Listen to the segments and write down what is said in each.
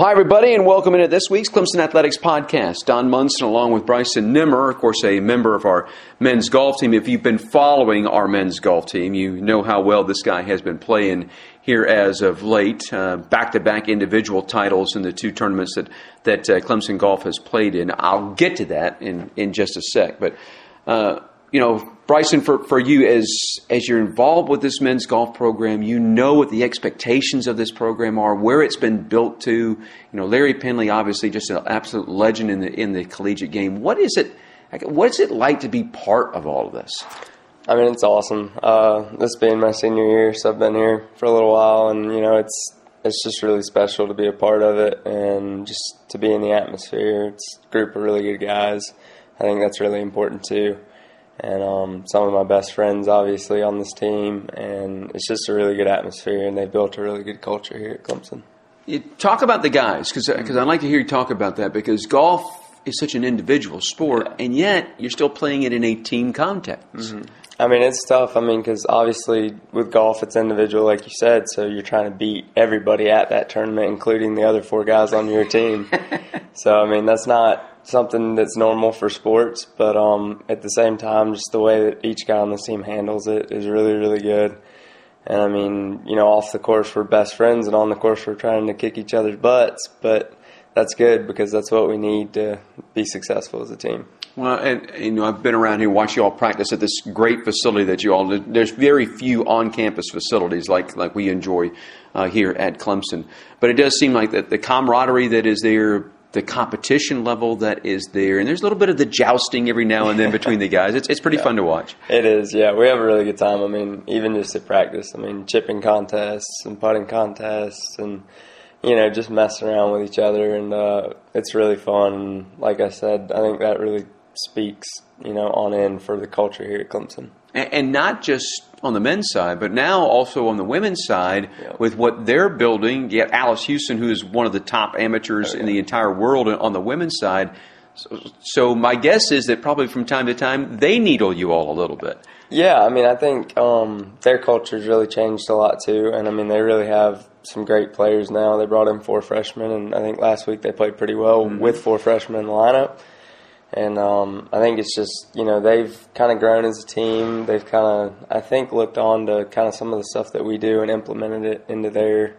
hi, everybody, and welcome into this week's Clemson Athletics podcast. Don Munson, along with Bryson Nimmer, of course, a member of our men's golf team. If you've been following our men's golf team, you know how well this guy has been playing here as of late. Back to back individual titles in the two tournaments that, that uh, Clemson Golf has played in. I'll get to that in, in just a sec. But, uh, you know, Bryson, for, for you, as as you're involved with this men's golf program, you know what the expectations of this program are, where it's been built to. You know, Larry Penley, obviously, just an absolute legend in the in the collegiate game. What is it? What is it like to be part of all of this? I mean, it's awesome. Uh, this being my senior year, so I've been here for a little while, and you know, it's it's just really special to be a part of it and just to be in the atmosphere. It's a group of really good guys. I think that's really important too and um, some of my best friends, obviously, on this team. And it's just a really good atmosphere, and they've built a really good culture here at Clemson. You talk about the guys, because I'd like to hear you talk about that, because golf is such an individual sport, yeah. and yet you're still playing it in a team context. Mm-hmm. I mean, it's tough. I mean, because obviously with golf, it's individual, like you said. So you're trying to beat everybody at that tournament, including the other four guys on your team. so I mean, that's not something that's normal for sports, but um, at the same time, just the way that each guy on the team handles it is really, really good. And I mean, you know, off the course we're best friends, and on the course we're trying to kick each other's butts. But that's good because that's what we need to be successful as a team. Well, and you know, I've been around here, watched you all practice at this great facility that you all. There's very few on-campus facilities like like we enjoy uh, here at Clemson, but it does seem like that the camaraderie that is there the competition level that is there, and there's a little bit of the jousting every now and then between the guys. It's it's pretty yeah. fun to watch. It is, yeah. We have a really good time. I mean, even just at practice. I mean, chipping contests and putting contests, and you know, just messing around with each other, and uh, it's really fun. Like I said, I think that really speaks, you know, on end for the culture here at Clemson and, and not just on the men's side, but now also on the women's side yep. with what they're building. You have Alice Hewson, who is one of the top amateurs in the entire world on the women's side. So, so, my guess is that probably from time to time they needle you all a little bit. Yeah, I mean, I think um, their culture's really changed a lot too, and I mean, they really have some great players now. They brought in four freshmen, and I think last week they played pretty well mm-hmm. with four freshmen in the lineup. And um, I think it's just, you know, they've kind of grown as a team. They've kind of, I think, looked on to kind of some of the stuff that we do and implemented it into their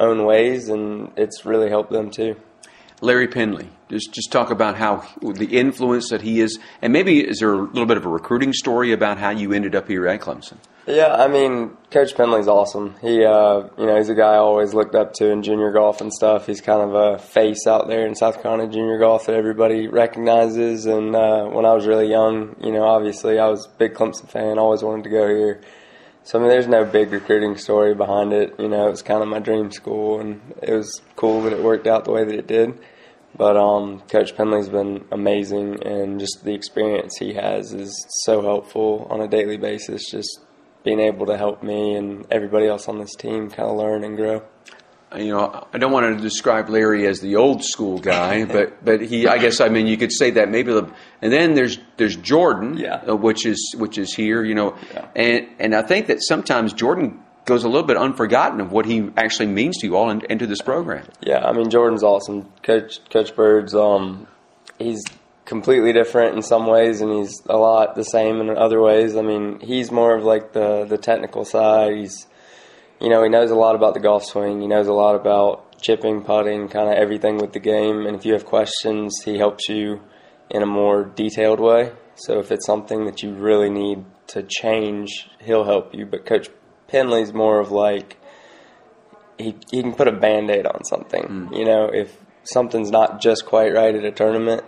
own ways, and it's really helped them too. Larry Penley, just just talk about how the influence that he is, and maybe is there a little bit of a recruiting story about how you ended up here at Clemson? Yeah, I mean, Coach Penley's awesome. He, uh, you know, he's a guy I always looked up to in junior golf and stuff. He's kind of a face out there in South Carolina junior golf that everybody recognizes. And uh, when I was really young, you know, obviously I was a big Clemson fan, always wanted to go here. So I mean, there's no big recruiting story behind it. You know, it was kind of my dream school, and it was cool that it worked out the way that it did. But um, Coach Penley's been amazing, and just the experience he has is so helpful on a daily basis. Just being able to help me and everybody else on this team kind of learn and grow. You know, I don't want to describe Larry as the old school guy, but but he, I guess, I mean, you could say that maybe. The, and then there's there's Jordan, yeah. Uh, which is which is here, you know, yeah. and and I think that sometimes Jordan goes a little bit unforgotten of what he actually means to you all and, and to this program. Yeah, I mean Jordan's awesome, Coach Coach Byrd's. Um, he's completely different in some ways, and he's a lot the same in other ways. I mean, he's more of like the the technical side. He's you know he knows a lot about the golf swing. He knows a lot about chipping, putting, kind of everything with the game. And if you have questions, he helps you in a more detailed way. So if it's something that you really need to change, he'll help you. But Coach Penley's more of like he he can put a band aid on something. Mm. You know, if something's not just quite right at a tournament,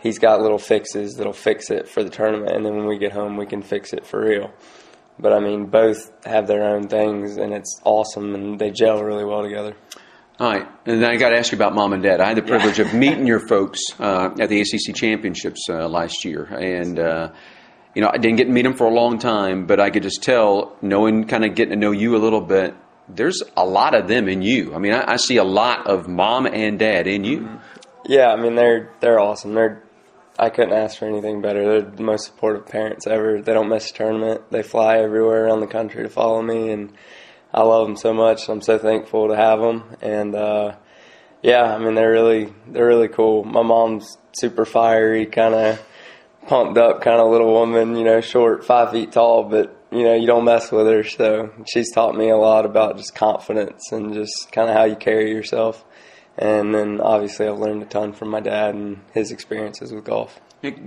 he's got little fixes that'll fix it for the tournament, and then when we get home, we can fix it for real. But I mean, both have their own things, and it's awesome, and they gel really well together. All right, and then I got to ask you about mom and dad. I had the privilege yeah. of meeting your folks uh, at the ACC championships uh, last year, and uh, you know I didn't get to meet them for a long time, but I could just tell, knowing, kind of getting to know you a little bit. There's a lot of them in you. I mean, I, I see a lot of mom and dad in you. Yeah, I mean they're they're awesome. They're I couldn't ask for anything better. They're the most supportive parents ever. They don't miss a tournament. They fly everywhere around the country to follow me, and I love them so much. I'm so thankful to have them. And uh, Yeah, I mean they're really they're really cool. My mom's super fiery, kind of pumped up, kind of little woman. You know, short, five feet tall, but you know you don't mess with her. So she's taught me a lot about just confidence and just kind of how you carry yourself. And then obviously I've learned a ton from my dad and his experiences with golf.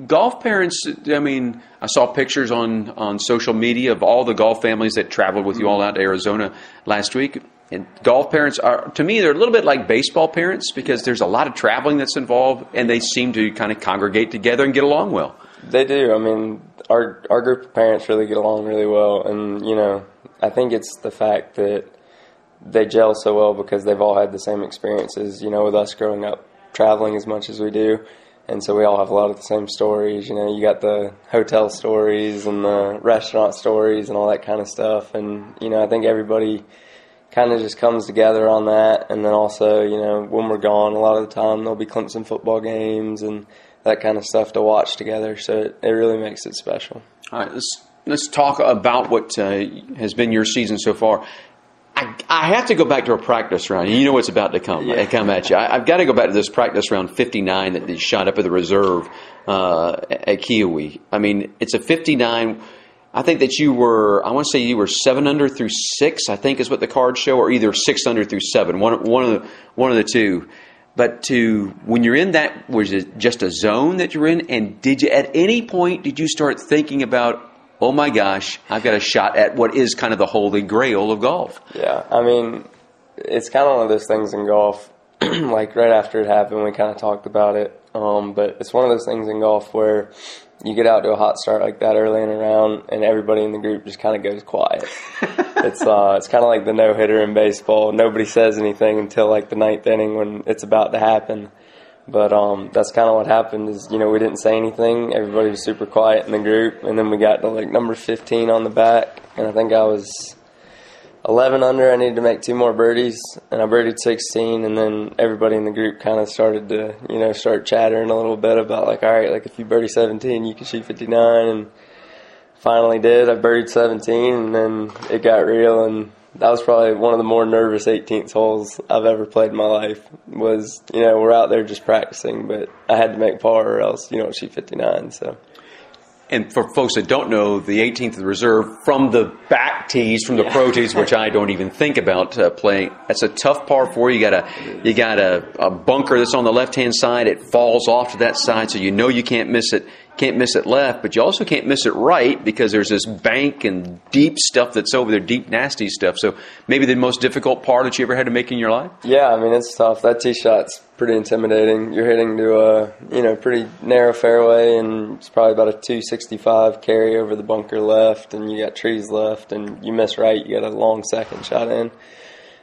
Golf parents, I mean, I saw pictures on, on social media of all the golf families that traveled with you all out to Arizona last week. And golf parents are, to me, they're a little bit like baseball parents because there's a lot of traveling that's involved, and they seem to kind of congregate together and get along well. They do. I mean, our our group of parents really get along really well, and you know, I think it's the fact that they gel so well because they've all had the same experiences. You know, with us growing up traveling as much as we do, and so we all have a lot of the same stories. You know, you got the hotel stories and the restaurant stories and all that kind of stuff. And you know, I think everybody kind of just comes together on that. And then also, you know, when we're gone, a lot of the time there'll be Clemson football games and that kind of stuff to watch together. So it, it really makes it special. All right, let's let's talk about what uh, has been your season so far. I, I, have to go back to a practice round. You know what's about to come yeah. come at you. I, have got to go back to this practice round 59 that they shot up at the reserve uh, at Kiawah. I mean, it's a 59. I think that you were, I want to say you were seven under through six, I think is what the cards show, or either six under through seven, one, one, of, the, one of the two. But to, when you're in that, was it just a zone that you're in? And did you, at any point, did you start thinking about, oh my gosh, I've got a shot at what is kind of the holy grail of golf. Yeah, I mean, it's kind of one of those things in golf. like right after it happened, we kind of talked about it. Um, but it's one of those things in golf where you get out to a hot start like that early in a round, and everybody in the group just kind of goes quiet. it's uh, it's kind of like the no hitter in baseball. Nobody says anything until like the ninth inning when it's about to happen. But um, that's kind of what happened. Is you know we didn't say anything. Everybody was super quiet in the group, and then we got to like number 15 on the back, and I think I was 11 under. I needed to make two more birdies, and I birdied 16. And then everybody in the group kind of started to you know start chattering a little bit about like, all right, like if you birdie 17, you can shoot 59, and finally did. I birdied 17, and then it got real, and that was probably one of the more nervous 18th holes I've ever played in my life. Was you know we're out there just practicing, but I had to make par or else you know shoot 59. So. And for folks that don't know, the 18th of the reserve from the back tees, from the yeah. pro tees, which I don't even think about uh, playing. That's a tough par four. You got a you got a, a bunker that's on the left hand side. It falls off to that side, so you know you can't miss it can't miss it left, but you also can't miss it right because there's this bank and deep stuff that's over there, deep, nasty stuff. So maybe the most difficult par that you ever had to make in your life? Yeah, I mean, it's tough. That tee shot's pretty intimidating. You're hitting to a, you know, pretty narrow fairway, and it's probably about a 265 carry over the bunker left, and you got trees left, and you miss right, you got a long second shot in.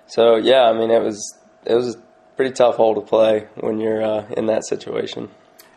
So, yeah, I mean, it was, it was a pretty tough hole to play when you're uh, in that situation.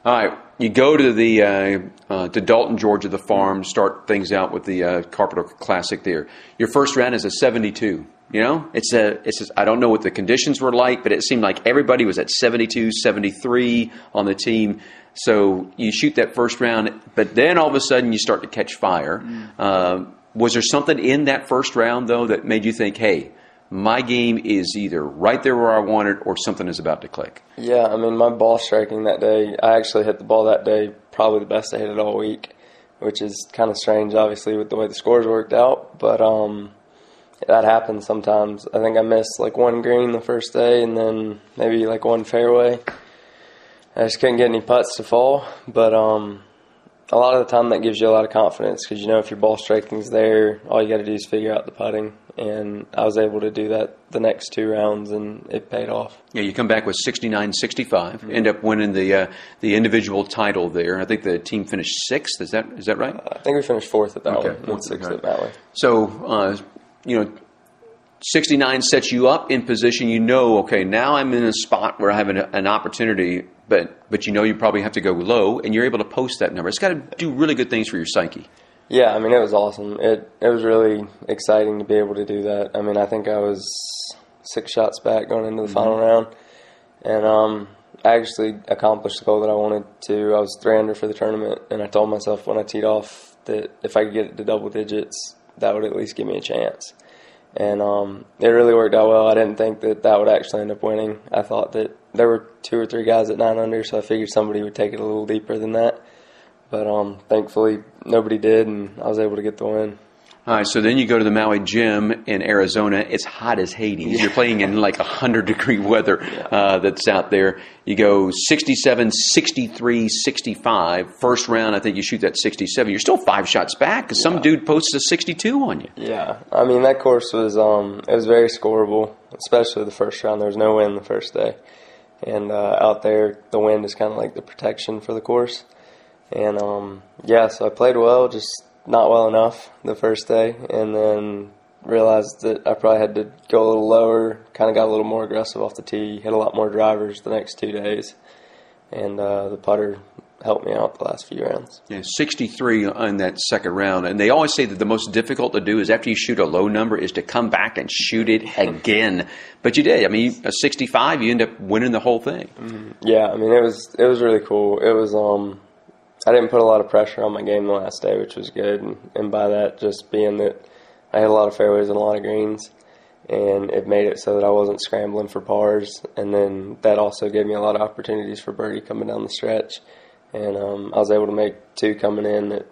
All right, you go to the uh, uh, to Dalton, Georgia, the farm. Start things out with the uh, Carpenter Classic there. Your first round is a seventy-two. You know, it's a it's. A, I don't know what the conditions were like, but it seemed like everybody was at 72, 73 on the team. So you shoot that first round, but then all of a sudden you start to catch fire. Mm. was there something in that first round though that made you think, hey? My game is either right there where I want it or something is about to click. Yeah, I mean, my ball striking that day, I actually hit the ball that day probably the best I hit it all week, which is kind of strange, obviously, with the way the scores worked out. But um, that happens sometimes. I think I missed like one green the first day and then maybe like one fairway. I just couldn't get any putts to fall, but um, a lot of the time that gives you a lot of confidence because you know if your ball striking's there, all you got to do is figure out the putting and I was able to do that the next two rounds, and it paid off. Yeah, you come back with 69 65, mm-hmm. end up winning the uh, the individual title there. I think the team finished sixth. Is that is that right? Uh, I think we finished fourth at that okay. one, and sixth right. at that one. So, uh, you know, 69 sets you up in position. You know, okay, now I'm in a spot where I have an, an opportunity, but but you know you probably have to go low, and you're able to post that number. It's got to do really good things for your psyche. Yeah, I mean it was awesome. It it was really exciting to be able to do that. I mean I think I was six shots back going into the mm-hmm. final round, and um, I actually accomplished the goal that I wanted to. I was three under for the tournament, and I told myself when I teed off that if I could get it to double digits, that would at least give me a chance. and um, it really worked out well. I didn't think that that would actually end up winning. I thought that there were two or three guys at nine under, so I figured somebody would take it a little deeper than that. But um, thankfully, nobody did, and I was able to get the win. All right, so then you go to the Maui Jim in Arizona. It's hot as Hades. You're playing in like 100 degree weather uh, that's out there. You go 67, 63, 65. First round, I think you shoot that 67. You're still five shots back because some dude posts a 62 on you. Yeah, I mean that course was um, it was very scoreable, especially the first round. There was no wind the first day, and uh, out there the wind is kind of like the protection for the course. And um, yeah, so I played well, just not well enough the first day, and then realized that I probably had to go a little lower. Kind of got a little more aggressive off the tee. Hit a lot more drivers the next two days, and uh, the putter helped me out the last few rounds. Yeah, 63 on that second round. And they always say that the most difficult to do is after you shoot a low number is to come back and shoot it again. but you did. I mean, a 65, you end up winning the whole thing. Mm-hmm. Yeah, I mean, it was it was really cool. It was um I didn't put a lot of pressure on my game the last day, which was good. And, and by that, just being that I had a lot of fairways and a lot of greens, and it made it so that I wasn't scrambling for pars. And then that also gave me a lot of opportunities for birdie coming down the stretch. And um, I was able to make two coming in that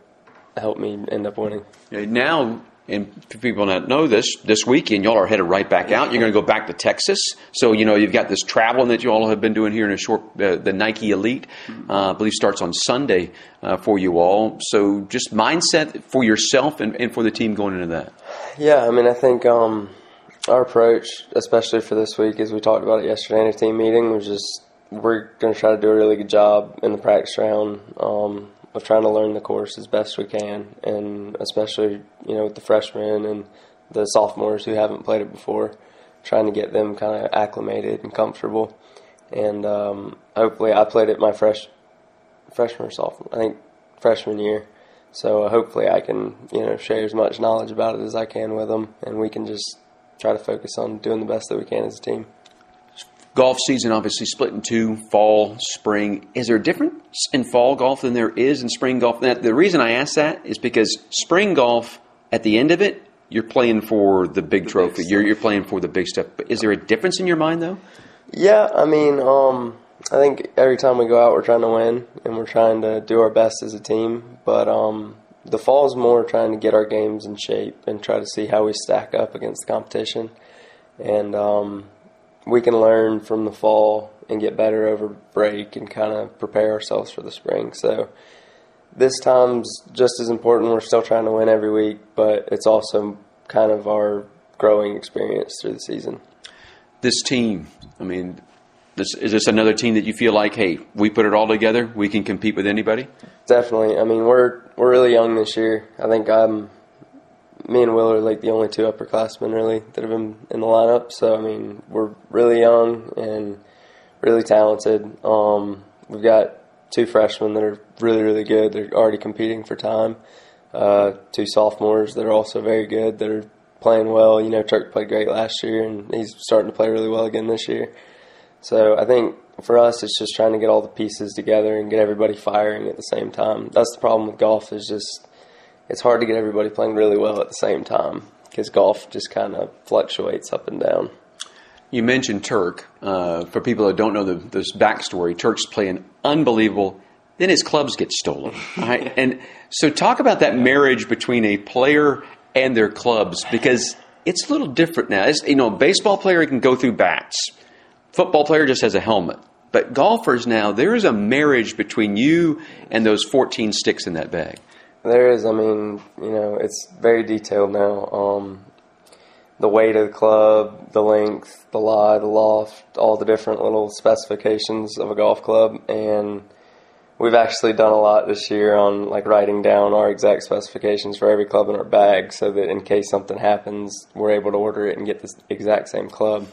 helped me end up winning. Now and people not know this, this weekend y'all are headed right back out. You're going to go back to Texas. So, you know, you've got this traveling that you all have been doing here in a short, uh, the Nike Elite, uh, I believe starts on Sunday uh, for you all. So just mindset for yourself and, and, for the team going into that. Yeah, I mean, I think um, our approach, especially for this week, as we talked about it yesterday in a team meeting, was just we're going to try to do a really good job in the practice round. Um, of trying to learn the course as best we can, and especially you know with the freshmen and the sophomores who haven't played it before, trying to get them kind of acclimated and comfortable. And um, hopefully, I played it my fresh freshman or sophomore, I think freshman year. So hopefully, I can you know share as much knowledge about it as I can with them, and we can just try to focus on doing the best that we can as a team golf season obviously split in two fall spring. Is there a difference in fall golf than there is in spring golf? Now, the reason i ask that is because spring golf at the end of it you're playing for the big the trophy. Big you're, you're playing for the big stuff. But is there a difference in your mind though? Yeah i mean um, i think every time we go out we're trying to win and we're trying to do our best as a team. But um, the fall is more trying to get our games in shape and try to see how we stack up against the competition. And um, we can learn from the fall and get better over break and kind of prepare ourselves for the spring. So this time's just as important. We're still trying to win every week, but it's also kind of our growing experience through the season. This team, I mean, this, is this another team that you feel like, hey, we put it all together, we can compete with anybody? Definitely. I mean, we're we're really young this year. I think I'm me and Will are like the only two upperclassmen really that have been in the lineup. So I mean, we're really young and really talented. Um, we've got two freshmen that are really really good. They're already competing for time. Uh, two sophomores that are also very good. That are playing well. You know, Turk played great last year, and he's starting to play really well again this year. So I think for us, it's just trying to get all the pieces together and get everybody firing at the same time. That's the problem with golf is just it's hard to get everybody playing really well at the same time because golf just kind of fluctuates up and down. You mentioned Turk. Uh, for people that don't know the, this backstory, Turk's playing unbelievable. Then his clubs get stolen. Right? and so, talk about that marriage between a player and their clubs because it's a little different now. It's, you know, baseball player can go through bats. Football player just has a helmet. But golfers now, there is a marriage between you and those 14 sticks in that bag. There is. I mean, you know, it's very detailed now. Um, the weight of the club, the length, the lie, the loft, all the different little specifications of a golf club, and we've actually done a lot this year on like writing down our exact specifications for every club in our bag, so that in case something happens, we're able to order it and get the exact same club.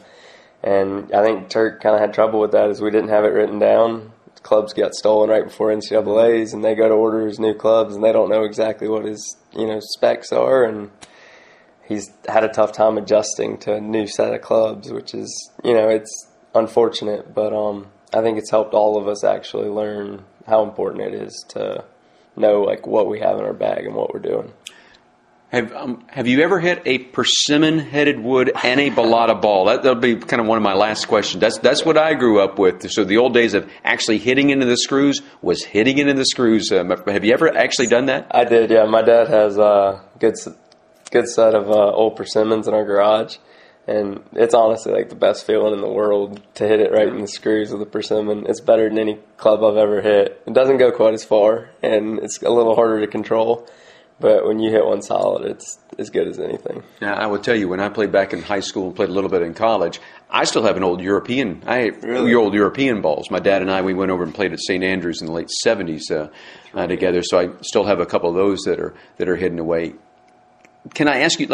And I think Turk kind of had trouble with that, as we didn't have it written down clubs got stolen right before NCAA's, and they go to order his new clubs, and they don't know exactly what his you know specs are, and he's had a tough time adjusting to a new set of clubs, which is you know it's unfortunate, but um, I think it's helped all of us actually learn how important it is to know like what we have in our bag and what we're doing. Have um, Have you ever hit a persimmon headed wood and a balata ball? That, that'll be kind of one of my last questions. That's that's what I grew up with. So the old days of actually hitting into the screws was hitting into the screws. Um, have you ever actually done that? I did. Yeah, my dad has a good good set of uh, old persimmons in our garage, and it's honestly like the best feeling in the world to hit it right in the screws with a persimmon. It's better than any club I've ever hit. It doesn't go quite as far, and it's a little harder to control but when you hit one solid, it's as good as anything. Now, I will tell you, when I played back in high school and played a little bit in college, I still have an old European. I really? old European balls. My dad and I we went over and played at St Andrews in the late seventies uh, uh, together. So I still have a couple of those that are that are hidden away can I ask you,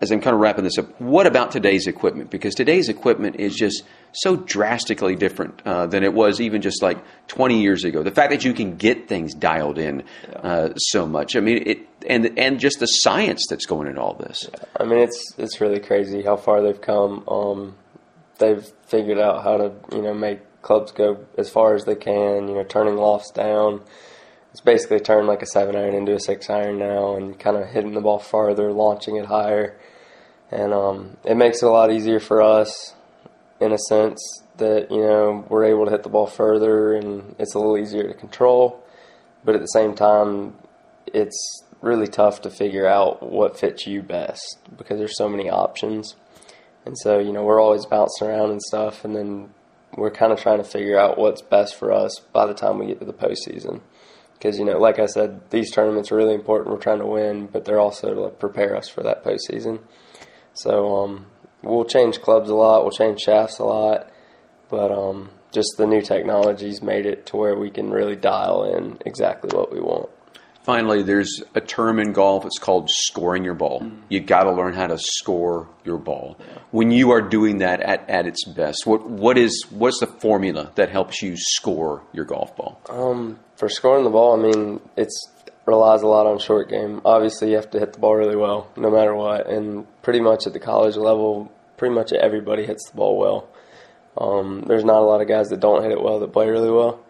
as I'm kind of wrapping this up, what about today's equipment? Because today's equipment is just so drastically different uh, than it was even just like 20 years ago. The fact that you can get things dialed in uh, so much, I mean, it and and just the science that's going into all this. Yeah. I mean, it's it's really crazy how far they've come. Um, they've figured out how to you know make clubs go as far as they can. You know, turning lofts down it's basically turned like a seven iron into a six iron now, and kind of hitting the ball farther, launching it higher, and um, it makes it a lot easier for us in a sense that you know we're able to hit the ball further, and it's a little easier to control. But at the same time, it's really tough to figure out what fits you best because there's so many options. And so, you know, we're always bouncing around and stuff, and then we're kind of trying to figure out what's best for us by the time we get to the postseason because you know, like I said, these tournaments are really important. We're trying to win, but they're also to prepare us for that postseason. So um, we'll change clubs a lot, we'll change shafts a lot, but um, just the new technologies made it to where we can really dial in exactly what we want. Finally, there's a term in golf. It's called scoring your ball. Mm-hmm. You got to learn how to score your ball. Yeah. When you are doing that at, at its best, what what is what's the formula that helps you score your golf ball? Um, for scoring the ball, I mean, it's relies a lot on short game. Obviously, you have to hit the ball really well, no matter what. And pretty much at the college level, pretty much everybody hits the ball well. Um, there's not a lot of guys that don't hit it well that play really well.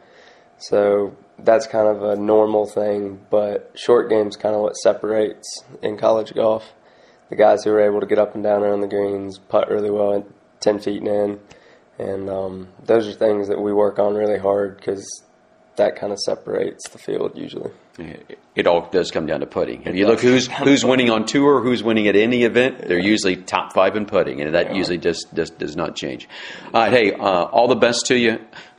So that's kind of a normal thing, but short game's kind of what separates in college golf. The guys who are able to get up and down around the greens, putt really well at 10 feet and in, and um, those are things that we work on really hard because that kind of separates the field usually. It all does come down to putting. If you look who's who's winning on tour, who's winning at any event, they're usually top five in putting, and that usually just, just does not change. Uh, hey, uh, all the best to you.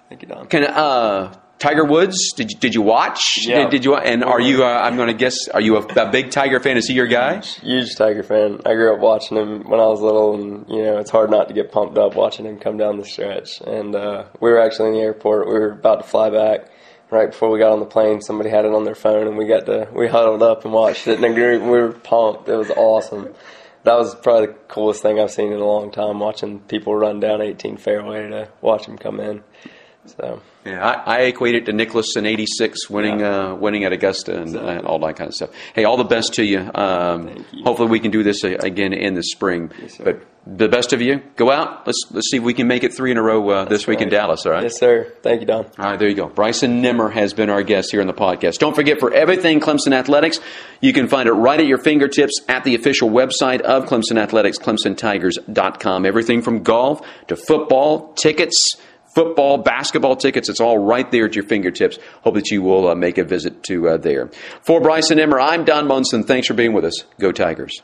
Thank you, Don. Can uh, Tiger Woods? Did you, did you watch? Yeah. Did, did you? And are you? Uh, I'm going to guess. Are you a, a, big Tiger fan? Is he your guy? Huge, huge, Tiger fan. I grew up watching him when I was little, and you know it's hard not to get pumped up watching him come down the stretch. And uh, we were actually in the airport. We were about to fly back. Right before we got on the plane, somebody had it on their phone, and we got to we huddled up and watched it in a group. We were pumped. It was awesome. That was probably the coolest thing I've seen in a long time. Watching people run down 18 fairway to watch him come in. So yeah, I, I equate it to Nicklaus in '86 winning yeah. uh, winning at Augusta and, and, all that kind of stuff. Hey, all the best to you. Um, you. Hopefully, we can do this again in the spring. Yes, but the best of you, go out. Let's let's see if we can make it three in a row uh, this week right. in Dallas. All right. Yes, sir. Thank you, Don. All right, there you go. Bryson Nimmer has been our guest here on the podcast. Don't forget for everything Clemson Athletics, you can find it right at your fingertips at the official website of Clemson Athletics, ClemsonTigers.com. Everything from golf to football, tickets football, basketball tickets. It's all right there at your fingertips. Hope that you will uh, make a visit to uh, there. For Bryson Nimmer, I'm Don Munson. Thanks for being with us. Go Tigers.